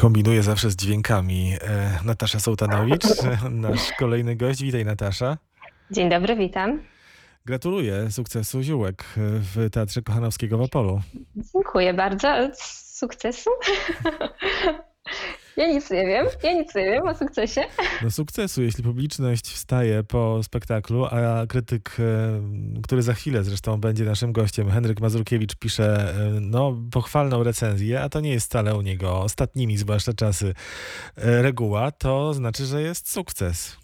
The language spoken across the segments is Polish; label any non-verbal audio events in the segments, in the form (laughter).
Kombinuje zawsze z dźwiękami. E, Natasza Sołtanowicz, (laughs) nasz kolejny gość. Witaj Natasza. Dzień dobry, witam. Gratuluję sukcesu Ziółek w Teatrze Kochanowskiego w Opolu. Dziękuję bardzo. Sukcesu? (laughs) Ja nic nie wiem. Ja nic nie wiem o sukcesie. No sukcesu, jeśli publiczność wstaje po spektaklu, a krytyk, e, który za chwilę zresztą będzie naszym gościem, Henryk Mazurkiewicz pisze e, no pochwalną recenzję, a to nie jest wcale u niego ostatnimi, zwłaszcza czasy, e, reguła, to znaczy, że jest sukces.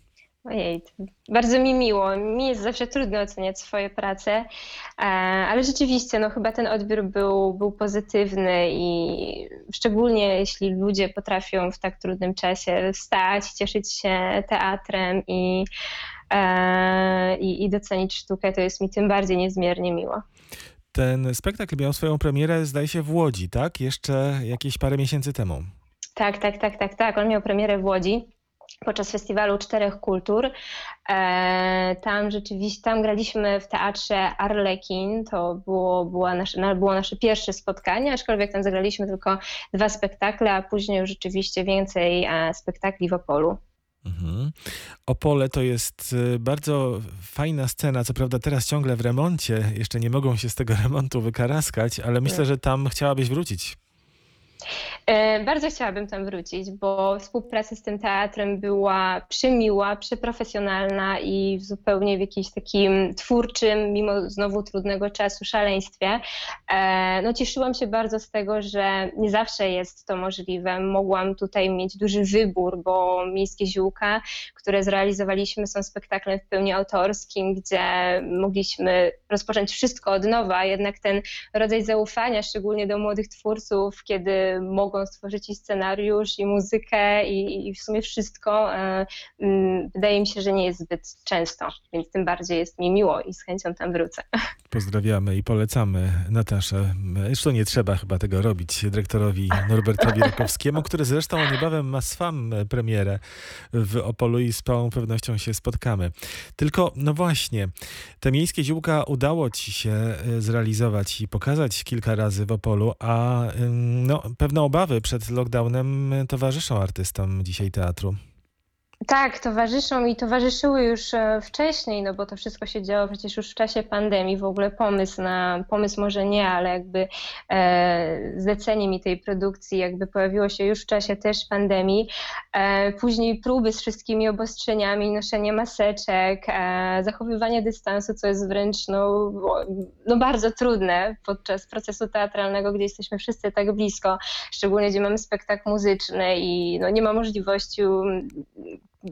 Ojej, bardzo mi miło. Mi jest zawsze trudno oceniać swoje prace, e, ale rzeczywiście, no chyba ten odbiór był, był pozytywny i szczególnie jeśli ludzie potrafią w tak trudnym czasie wstać, cieszyć się teatrem i, e, i, i docenić sztukę, to jest mi tym bardziej niezmiernie miło. Ten spektakl miał swoją premierę, zdaje się, w Łodzi, tak? Jeszcze jakieś parę miesięcy temu. Tak, tak, tak, tak, tak. On miał premierę w Łodzi podczas festiwalu Czterech Kultur. E, tam rzeczywiście, tam graliśmy w teatrze Arlekin, to było, było, nasze, było nasze pierwsze spotkanie, aczkolwiek tam zagraliśmy tylko dwa spektakle, a później już rzeczywiście więcej e, spektakli w Opolu. Mhm. Opole to jest y, bardzo fajna scena, co prawda teraz ciągle w remoncie, jeszcze nie mogą się z tego remontu wykaraskać, ale myślę, że tam chciałabyś wrócić. E, bardzo chciałabym tam wrócić, bo współpraca z tym teatrem była przemiła, przeprofesjonalna i zupełnie w jakimś takim twórczym, mimo znowu trudnego czasu, szaleństwie. E, no, cieszyłam się bardzo z tego, że nie zawsze jest to możliwe. Mogłam tutaj mieć duży wybór, bo Miejskie Ziółka, które zrealizowaliśmy, są spektaklem w pełni autorskim, gdzie mogliśmy rozpocząć wszystko od nowa, jednak ten rodzaj zaufania, szczególnie do młodych twórców, kiedy mogą stworzyć i scenariusz, i muzykę, i, i w sumie wszystko. E, mm, wydaje mi się, że nie jest zbyt często, więc tym bardziej jest mi miło i z chęcią tam wrócę. (laughs) Pozdrawiamy i polecamy Nataszę. Zresztą nie trzeba chyba tego robić dyrektorowi Norbertowi Rakowskiemu, który zresztą niebawem ma swam premierę w Opolu i z całą pewnością się spotkamy. Tylko, no właśnie, te miejskie ziółka udało ci się e, zrealizować i pokazać kilka razy w Opolu, a no, pewne obawy przed lockdownem towarzyszą artystom dzisiaj teatru. Tak, towarzyszą i towarzyszyły już e, wcześniej, no bo to wszystko się działo przecież już w czasie pandemii. W ogóle pomysł na, pomysł może nie, ale jakby e, zlecenie mi tej produkcji jakby pojawiło się już w czasie też pandemii. E, później próby z wszystkimi obostrzeniami, noszenie maseczek, e, zachowywanie dystansu, co jest wręcz no, no bardzo trudne podczas procesu teatralnego, gdzie jesteśmy wszyscy tak blisko, szczególnie gdzie mamy spektakl muzyczny i no, nie ma możliwości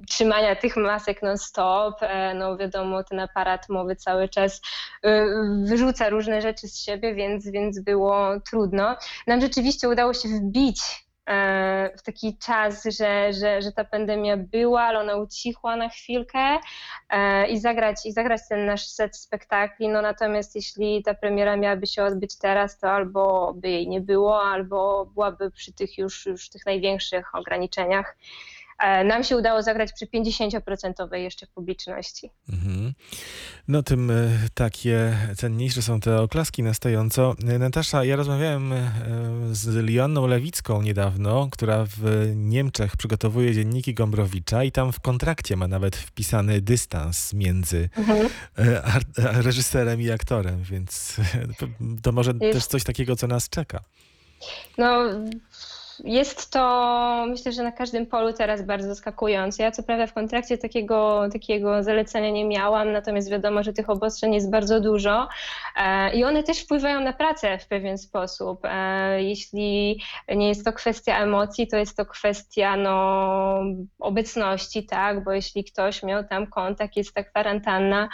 trzymania tych masek non-stop. E, no wiadomo, ten aparat mowy cały czas e, wyrzuca różne rzeczy z siebie, więc, więc było trudno. Nam rzeczywiście udało się wbić e, w taki czas, że, że, że ta pandemia była, ale ona ucichła na chwilkę i zagrać, i zagrać ten nasz set spektakli. No natomiast jeśli ta premiera miałaby się odbyć teraz, to albo by jej nie było, albo byłaby przy tych już, już tych największych ograniczeniach. E, nam się udało zagrać przy 50% jeszcze publiczności. Mhm. No tym e, takie cenniejsze są te oklaski na stojąco. E, Natasza, ja rozmawiałem z Lionną Lewicką niedawno, która w Niemczech przygotowuje dzienniki Gombrowicza i tam w kontrakcie ma nawet wpisany dystans między mhm. reżyserem i aktorem, więc to może Jest... też coś takiego, co nas czeka. No jest to, myślę, że na każdym polu teraz bardzo zaskakujące. Ja co prawda w kontrakcie takiego, takiego zalecenia nie miałam, natomiast wiadomo, że tych obostrzeń jest bardzo dużo e, i one też wpływają na pracę w pewien sposób. E, jeśli nie jest to kwestia emocji, to jest to kwestia no, obecności, tak, bo jeśli ktoś miał tam kontakt, jest ta kwarantanna,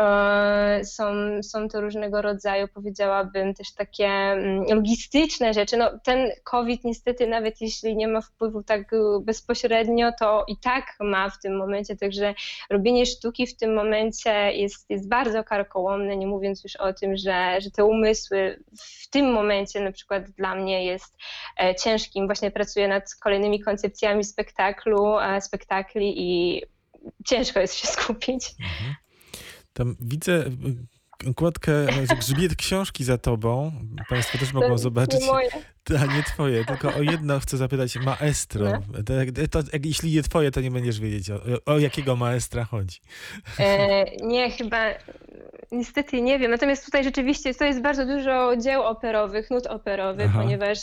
e, są, są to różnego rodzaju, powiedziałabym, też takie mm, logistyczne rzeczy. No, ten COVID niestety nawet jeśli nie ma wpływu tak y, bezpośrednio, to i tak ma w tym momencie, także robienie sztuki w tym momencie jest, jest bardzo karkołomne, nie mówiąc już o tym, że, że te umysły w tym momencie na przykład dla mnie jest e, ciężkim. Właśnie pracuję nad kolejnymi koncepcjami spektaklu, e, spektakli i ciężko jest się skupić. Mhm. Tam widzę okładkę, znaczy grzbiet książki za tobą. Państwo też mogą zobaczyć. Nie moje. To nie twoje, tylko o jedno chcę zapytać. Maestro. No. To, to, jeśli nie twoje, to nie będziesz wiedzieć, o, o jakiego maestra chodzi. E, nie, chyba niestety nie wiem. Natomiast tutaj rzeczywiście to jest bardzo dużo dzieł operowych, nut operowych, Aha. ponieważ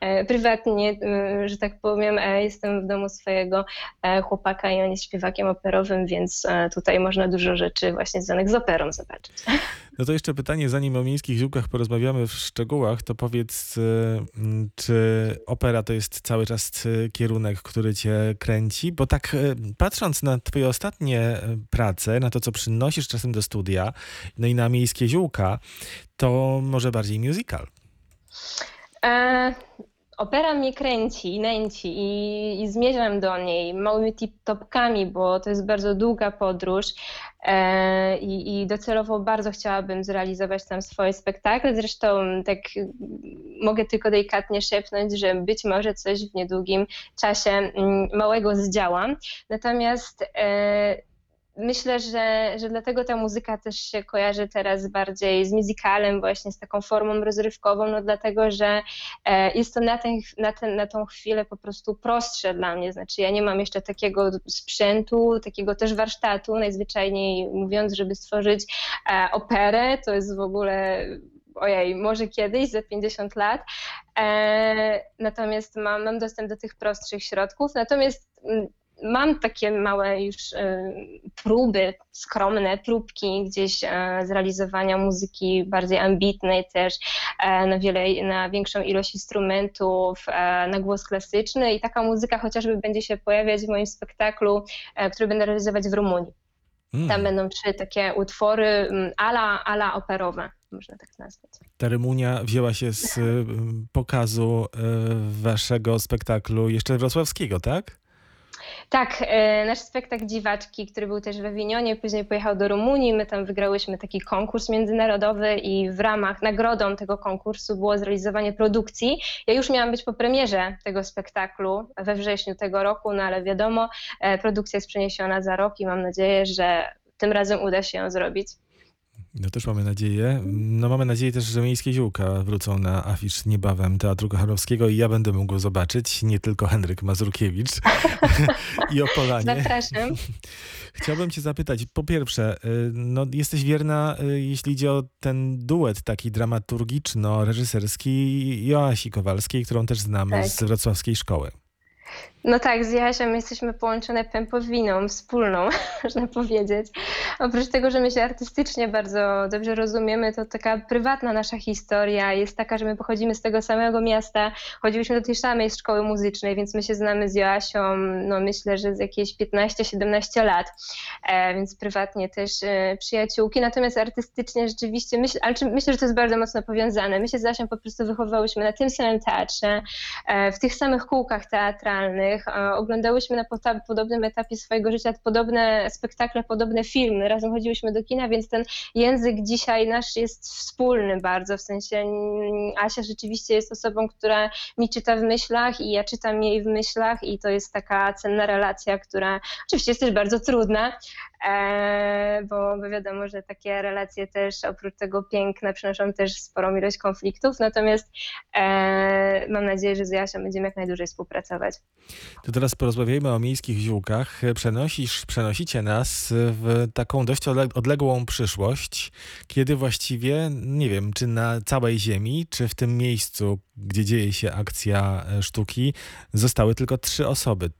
e, prywatnie, e, że tak powiem, e, jestem w domu swojego e, chłopaka i on jest śpiewakiem operowym, więc e, tutaj można dużo rzeczy właśnie związanych z operą zobaczyć. No to jeszcze pytanie, zanim o miejskich ziółkach porozmawiamy w szczegółach, to powiedz, mm, czy opera to jest cały czas y, kierunek, który cię kręci? Bo tak y, patrząc na twoje ostatnie prace, na to, co przynosisz czasem do studia, no i na miejskie ziółka, to może bardziej musical. E, opera mnie kręci, nęci i, i zmierzam do niej małymi tip-topkami, bo to jest bardzo długa podróż e, i, i docelowo bardzo chciałabym zrealizować tam swoje spektakle. Zresztą tak mogę tylko delikatnie szepnąć, że być może coś w niedługim czasie mm, małego zdziałam. Natomiast e, Myślę, że, że dlatego ta muzyka też się kojarzy teraz bardziej z musicalem, właśnie z taką formą rozrywkową, no dlatego, że e, jest to na, ten, na, ten, na tą chwilę po prostu prostsze dla mnie. Znaczy, ja nie mam jeszcze takiego sprzętu, takiego też warsztatu, najzwyczajniej mówiąc, żeby stworzyć e, operę, to jest w ogóle ojej, może kiedyś, za 50 lat. E, natomiast mam, mam dostęp do tych prostszych środków. Natomiast mm, mam takie małe już e, próby, skromne próbki gdzieś e, zrealizowania muzyki bardziej ambitnej też, e, na, wiele, na większą ilość instrumentów, e, na głos klasyczny i taka muzyka chociażby będzie się pojawiać w moim spektaklu, który będę realizować w Rumunii. Mm. Tam będą trzy takie utwory mm, ala, ala operowe, można tak nazwać. Ta Rymunia wzięła się z (laughs) y, pokazu y, waszego spektaklu jeszcze wrocławskiego, tak? Tak, e, nasz spektakl Dziwaczki, który był też w Awinionie, później pojechał do Rumunii. My tam wygrałyśmy taki konkurs międzynarodowy i w ramach nagrodą tego konkursu było zrealizowanie produkcji. Ja już miałam być po premierze tego spektaklu we wrześniu tego roku, no ale wiadomo, e, produkcja jest przeniesiona za rok i mam nadzieję, że tym razem uda się ją zrobić. No też mamy nadzieję. No mamy nadzieję też, że Miejskie Ziółka wrócą na afisz niebawem Teatru Kochanowskiego i ja będę mógł zobaczyć, nie tylko Henryk Mazurkiewicz (laughs) i Opolanie. Zapraszam. (laughs) Chciałbym cię zapytać, po pierwsze, y, no jesteś wierna, y, jeśli idzie o ten duet taki dramaturgiczno-reżyserski Joasi Kowalskiej, którą też znamy Tak. z wrocławskiej szkoły. No tak, z Jasią jesteśmy połączone pępowiną wspólną, (laughs) można powiedzieć. Oprócz tego, że my się artystycznie bardzo dobrze rozumiemy, to taka prywatna nasza historia jest taka, że my pochodzimy z tego samego miasta, chodziliśmy do tej samej szkoły muzycznej, więc my się znamy z Joasią, no myślę, że z jakieś 15-17 lat, e, więc prywatnie też e, przyjaciółki, natomiast artystycznie rzeczywiście, myśl, ale czy, myślę, że to jest bardzo mocno powiązane. My się z Jasią po prostu wychowałyśmy na tym samym teatrze, e, w tych samych kółkach teatralnych, e, oglądałyśmy na podobnym etapie swojego życia podobne spektakle, podobne filmy, razem chodziłyśmy do kina, więc ten język dzisiaj nasz jest wspólny bardzo, w sensie mm, Asia rzeczywiście jest osobą, która mi czyta w myślach i ja czytam jej w myślach i to jest taka cenna relacja, która oczywiście jest też bardzo trudna, bo, bo wiadomo, że takie relacje też oprócz tego piękna przynoszą też sporą ilość konfliktów, natomiast e, mam nadzieję, że z Jasią będziemy jak najdłużej współpracować. To teraz porozmawiajmy o miejskich ziółkach. Przenosisz, przenosicie nas w taką dość odle- odległą przyszłość, kiedy właściwie, nie wiem, czy na całej Ziemi, czy w tym miejscu, gdzie dzieje się akcja e, sztuki, zostały tylko trzy osoby.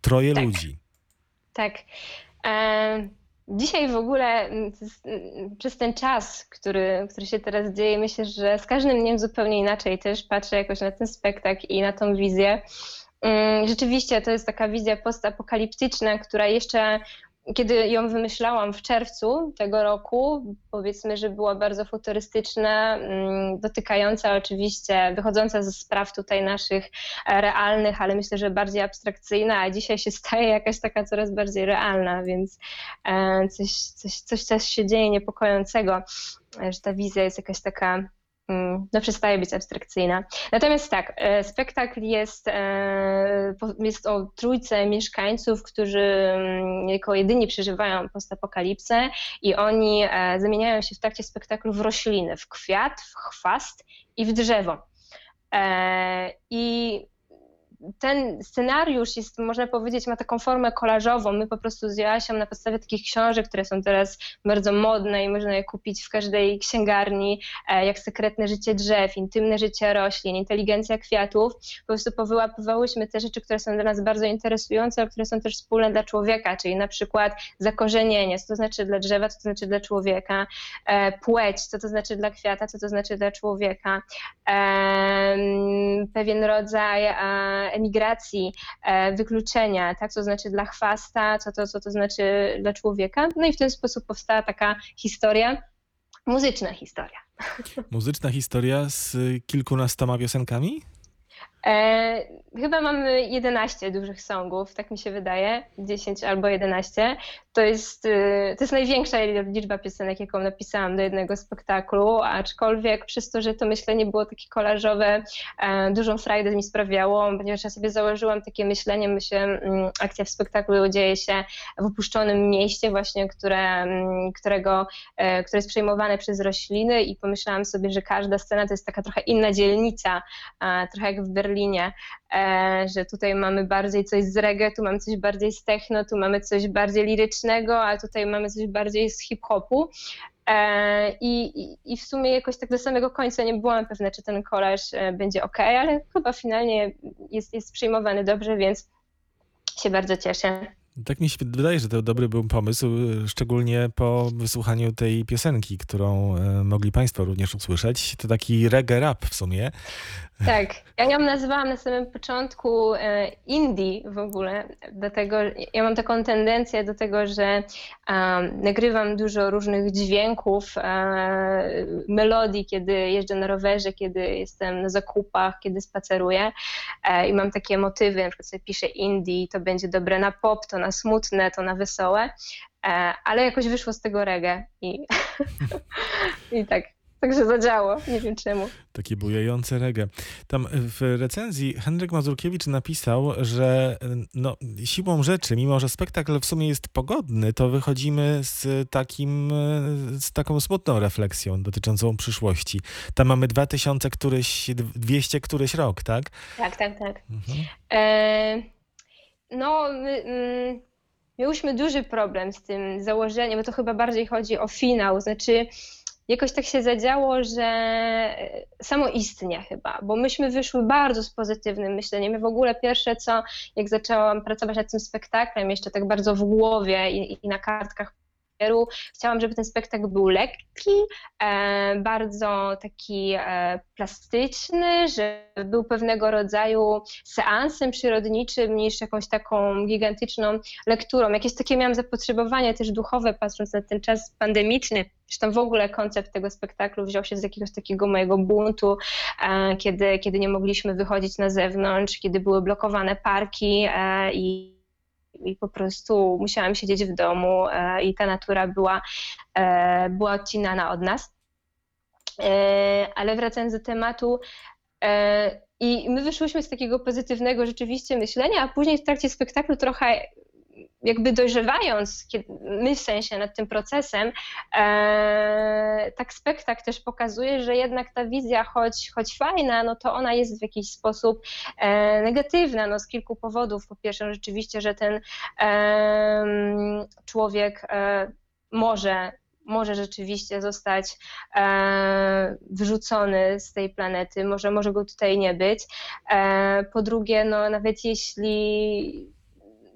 Troje Tak. ludzi. Tak. E, Dzisiaj w ogóle przez ten czas, który, który się teraz dzieje, myślę, że z każdym dniem zupełnie inaczej też patrzę jakoś na ten spektakl i na tą wizję. Mm, Rzeczywiście to jest taka wizja postapokaliptyczna, która jeszcze kiedy ją wymyślałam w czerwcu tego roku, powiedzmy, że była bardzo futurystyczna, mm, dotykająca oczywiście, wychodząca ze spraw tutaj naszych e, realnych, ale myślę, że bardziej abstrakcyjna, a dzisiaj się staje jakaś taka coraz bardziej realna, więc e, coś, coś, coś, coś się dzieje niepokojącego, że ta wizja jest jakaś taka no przestaje być abstrakcyjna. Natomiast tak, e, spektakl jest e, jest o trójce mieszkańców, którzy mm, jako jedyni przeżywają postapokalipsę i oni zamieniają się w trakcie spektaklu w rośliny, w kwiat, w chwast i w drzewo. I ten scenariusz jest, można powiedzieć, ma taką formę kolażową. My po prostu z Joasią na podstawie takich książek, które są teraz bardzo modne i można je kupić w każdej księgarni, e, jak Sekretne życie drzew, Intymne życie roślin, Inteligencja kwiatów, po prostu powyłapywałyśmy te rzeczy, które są dla nas bardzo interesujące, ale które są też wspólne dla człowieka, czyli na przykład zakorzenienie, co to znaczy dla drzewa, co to znaczy dla człowieka, e, płeć, co to znaczy dla kwiata, co to znaczy dla człowieka, pewien rodzaj emigracji, e, wykluczenia, tak, co to znaczy dla chwasta, co to, co to znaczy dla człowieka. No i w ten sposób powstała taka historia, muzyczna historia. Muzyczna historia z kilkunastoma piosenkami? E, chyba mamy 11 dużych songów, tak mi się wydaje, 10 albo 11. To jest, y, to jest największa liczba piosenek, jaką napisałam do jednego spektaklu, aczkolwiek przez to, że to myślenie było takie kolażowe, e, dużą frajdę mi sprawiało, ponieważ ja sobie założyłam takie myślenie, myślę, mm, akcja w spektaklu dzieje się w opuszczonym mieście właśnie, które, mm, którego, e, które jest przejmowane przez rośliny i pomyślałam sobie, że każda scena to jest taka trochę inna dzielnica, trochę jak w Berlinie, e, że tutaj mamy bardziej coś z reggae, tu mamy coś bardziej z techno, tu mamy coś bardziej lirycznego, a tutaj mamy coś bardziej z hip-hopu. E, I, I, w sumie jakoś tak do samego końca nie byłam pewna, czy ten kolaż e, będzie ok, ale chyba finalnie jest, jest przyjmowany dobrze, więc się bardzo cieszę. Tak mi się wydaje, że to dobry był pomysł, szczególnie po wysłuchaniu tej piosenki, którą e, mogli Państwo również usłyszeć. To taki reggae rap w sumie. Tak, ja ją nazywałam na samym początku e, indie w ogóle, dlatego ja mam taką tendencję do tego, że um, nagrywam dużo różnych dźwięków, um, melodii, kiedy jeżdżę na rowerze, kiedy jestem na zakupach, kiedy spaceruję um, i mam takie motywy, na przykład sobie piszę indie, to będzie dobre na pop, to na smutne, to na wesołe, ale jakoś wyszło z tego reggae i, (laughs) i tak Także zadziało, nie wiem czemu. Takie bujające reggae. Tam w recenzji Henryk Mazurkiewicz napisał, że no, siłą rzeczy, mimo że spektakl w sumie jest pogodny, to wychodzimy z, takim, z taką smutną refleksją dotyczącą przyszłości. Tam mamy 2000 któryś, 200 któryś rok, tak? Tak, tak, tak. Mhm. E, no, my, mm, miałyśmy duży problem z tym założeniem, bo to chyba bardziej chodzi o finał, znaczy jakoś tak się zadziało, że e, samoistnie chyba, bo myśmy wyszły bardzo z pozytywnym myśleniem. Ja w ogóle pierwsze co, jak zaczęłam pracować nad tym spektaklem, jeszcze tak bardzo w głowie i, i na kartkach Chciałam, żeby ten spektakl był lekki, e, bardzo taki e, plastyczny, żeby był pewnego rodzaju seansem przyrodniczym niż jakąś taką gigantyczną lekturą. Jakieś takie miałam zapotrzebowanie też duchowe, patrząc na ten czas pandemiczny. Zresztą w ogóle koncept tego spektaklu wziął się z jakiegoś takiego mojego buntu, e, kiedy, kiedy nie mogliśmy wychodzić na zewnątrz, kiedy były blokowane parki i i po prostu musiałam siedzieć w domu e, i ta natura była, e, była odcinana od nas. E, ale wracając do tematu, i my wyszłyśmy z takiego pozytywnego rzeczywiście myślenia, a później w trakcie spektaklu trochę jakby dojrzewając, my w sensie nad tym procesem, e, tak spektakl też pokazuje, że jednak ta wizja, choć, choć fajna, no to ona jest w jakiś sposób e, negatywna, no z kilku powodów. Po pierwsze, rzeczywiście, że ten e, człowiek e, może może rzeczywiście zostać e, wyrzucony z tej planety, może, może go tutaj nie być. E, po drugie, no, nawet jeśli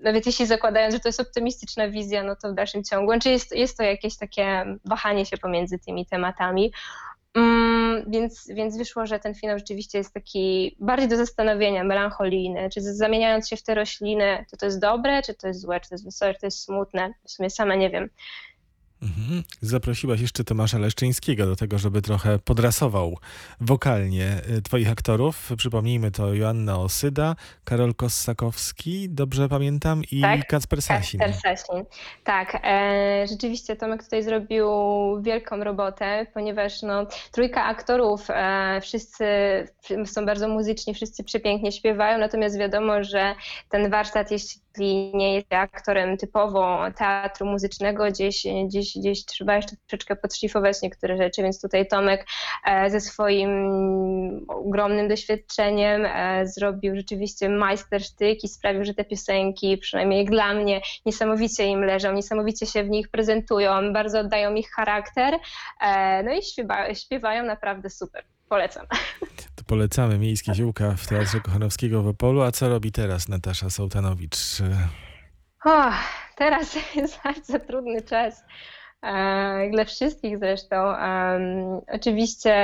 nawet jeśli zakładając, że to jest optymistyczna wizja, no to w dalszym ciągu, czy jest, jest to jakieś takie wahanie się pomiędzy tymi tematami. Mm, więc, więc wyszło, że ten finał rzeczywiście jest taki bardziej do zastanowienia, melancholijny. Czy zamieniając się w te rośliny, to to jest dobre, czy to jest złe, czy to jest wesołe, czy to jest smutne. W sumie sama nie wiem. Mhm. Zaprosiłaś jeszcze Tomasza Leszczyńskiego do tego, żeby trochę podrasował wokalnie y, twoich aktorów. Przypomnijmy, to Joanna Osyda, Karol Kossakowski, dobrze pamiętam, i Tak, Kacper Sasin. Kacper Sasin. Tak, e, rzeczywiście Tomek tutaj zrobił wielką robotę, ponieważ no, trójka aktorów, e, wszyscy są bardzo muzyczni, wszyscy przepięknie śpiewają, natomiast wiadomo, że ten warsztat, jeśli nie jest aktorem typowo teatru muzycznego, gdzieś, gdzieś, gdzieś trzeba jeszcze troszeczkę podszlifować niektóre rzeczy, więc tutaj Tomek e, ze swoim ogromnym doświadczeniem e, zrobił rzeczywiście majstersztyk i sprawił, że te piosenki, przynajmniej dla mnie, niesamowicie im leżą, niesamowicie się w nich prezentują, bardzo oddają ich charakter, e, no i śpiewa, śpiewają naprawdę super. Polecam. To polecamy Miejskie Ziółka w Teatrze Kochanowskiego w Opolu. A co robi teraz Natasza Sołtanowicz? O, teraz (laughs) jest bardzo trudny czas. e, Dla wszystkich zresztą. Oczywiście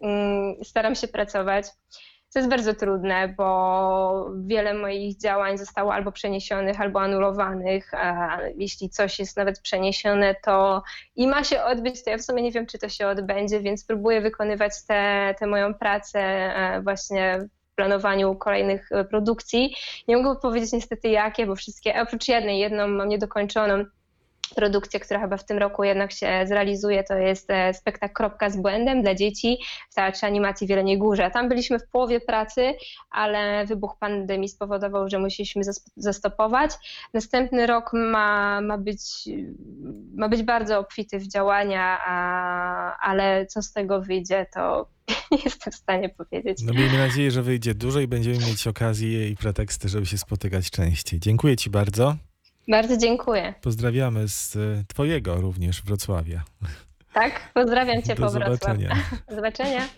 mm, staram się pracować. Co jest bardzo trudne, bo wiele moich działań zostało albo przeniesionych, albo anulowanych. A jeśli coś jest nawet przeniesione, to i ma się odbyć, to ja w sumie nie wiem, czy to się odbędzie, więc próbuję wykonywać tę moją pracę e, właśnie planowaniu kolejnych e, produkcji. Nie mogę powiedzieć niestety jakie, bo wszystkie, oprócz jednej, jedną mam niedokończoną produkcję, która chyba w tym roku jednak się zrealizuje, to jest e, spektakl Kropka z błędem dla dzieci w Teatrze Animacji w Jeleniej Górze. Tam byliśmy w połowie pracy, ale wybuch pandemii spowodował, że musieliśmy zas- zastopować. Następny rok ma, ma, być, ma być bardzo obfity w działania, a, ale co z tego wyjdzie, to (laughs) nie jestem w stanie powiedzieć. No miejmy nadzieję, że wyjdzie dużo i będziemy mieć okazję i preteksty, żeby się spotykać częściej. Dziękuję ci bardzo. Bardzo dziękuję. Pozdrawiamy z y, twojego również Wrocławia. Tak? Pozdrawiam cię Do po Wrocław. zobaczenia. (laughs) Do zobaczenia.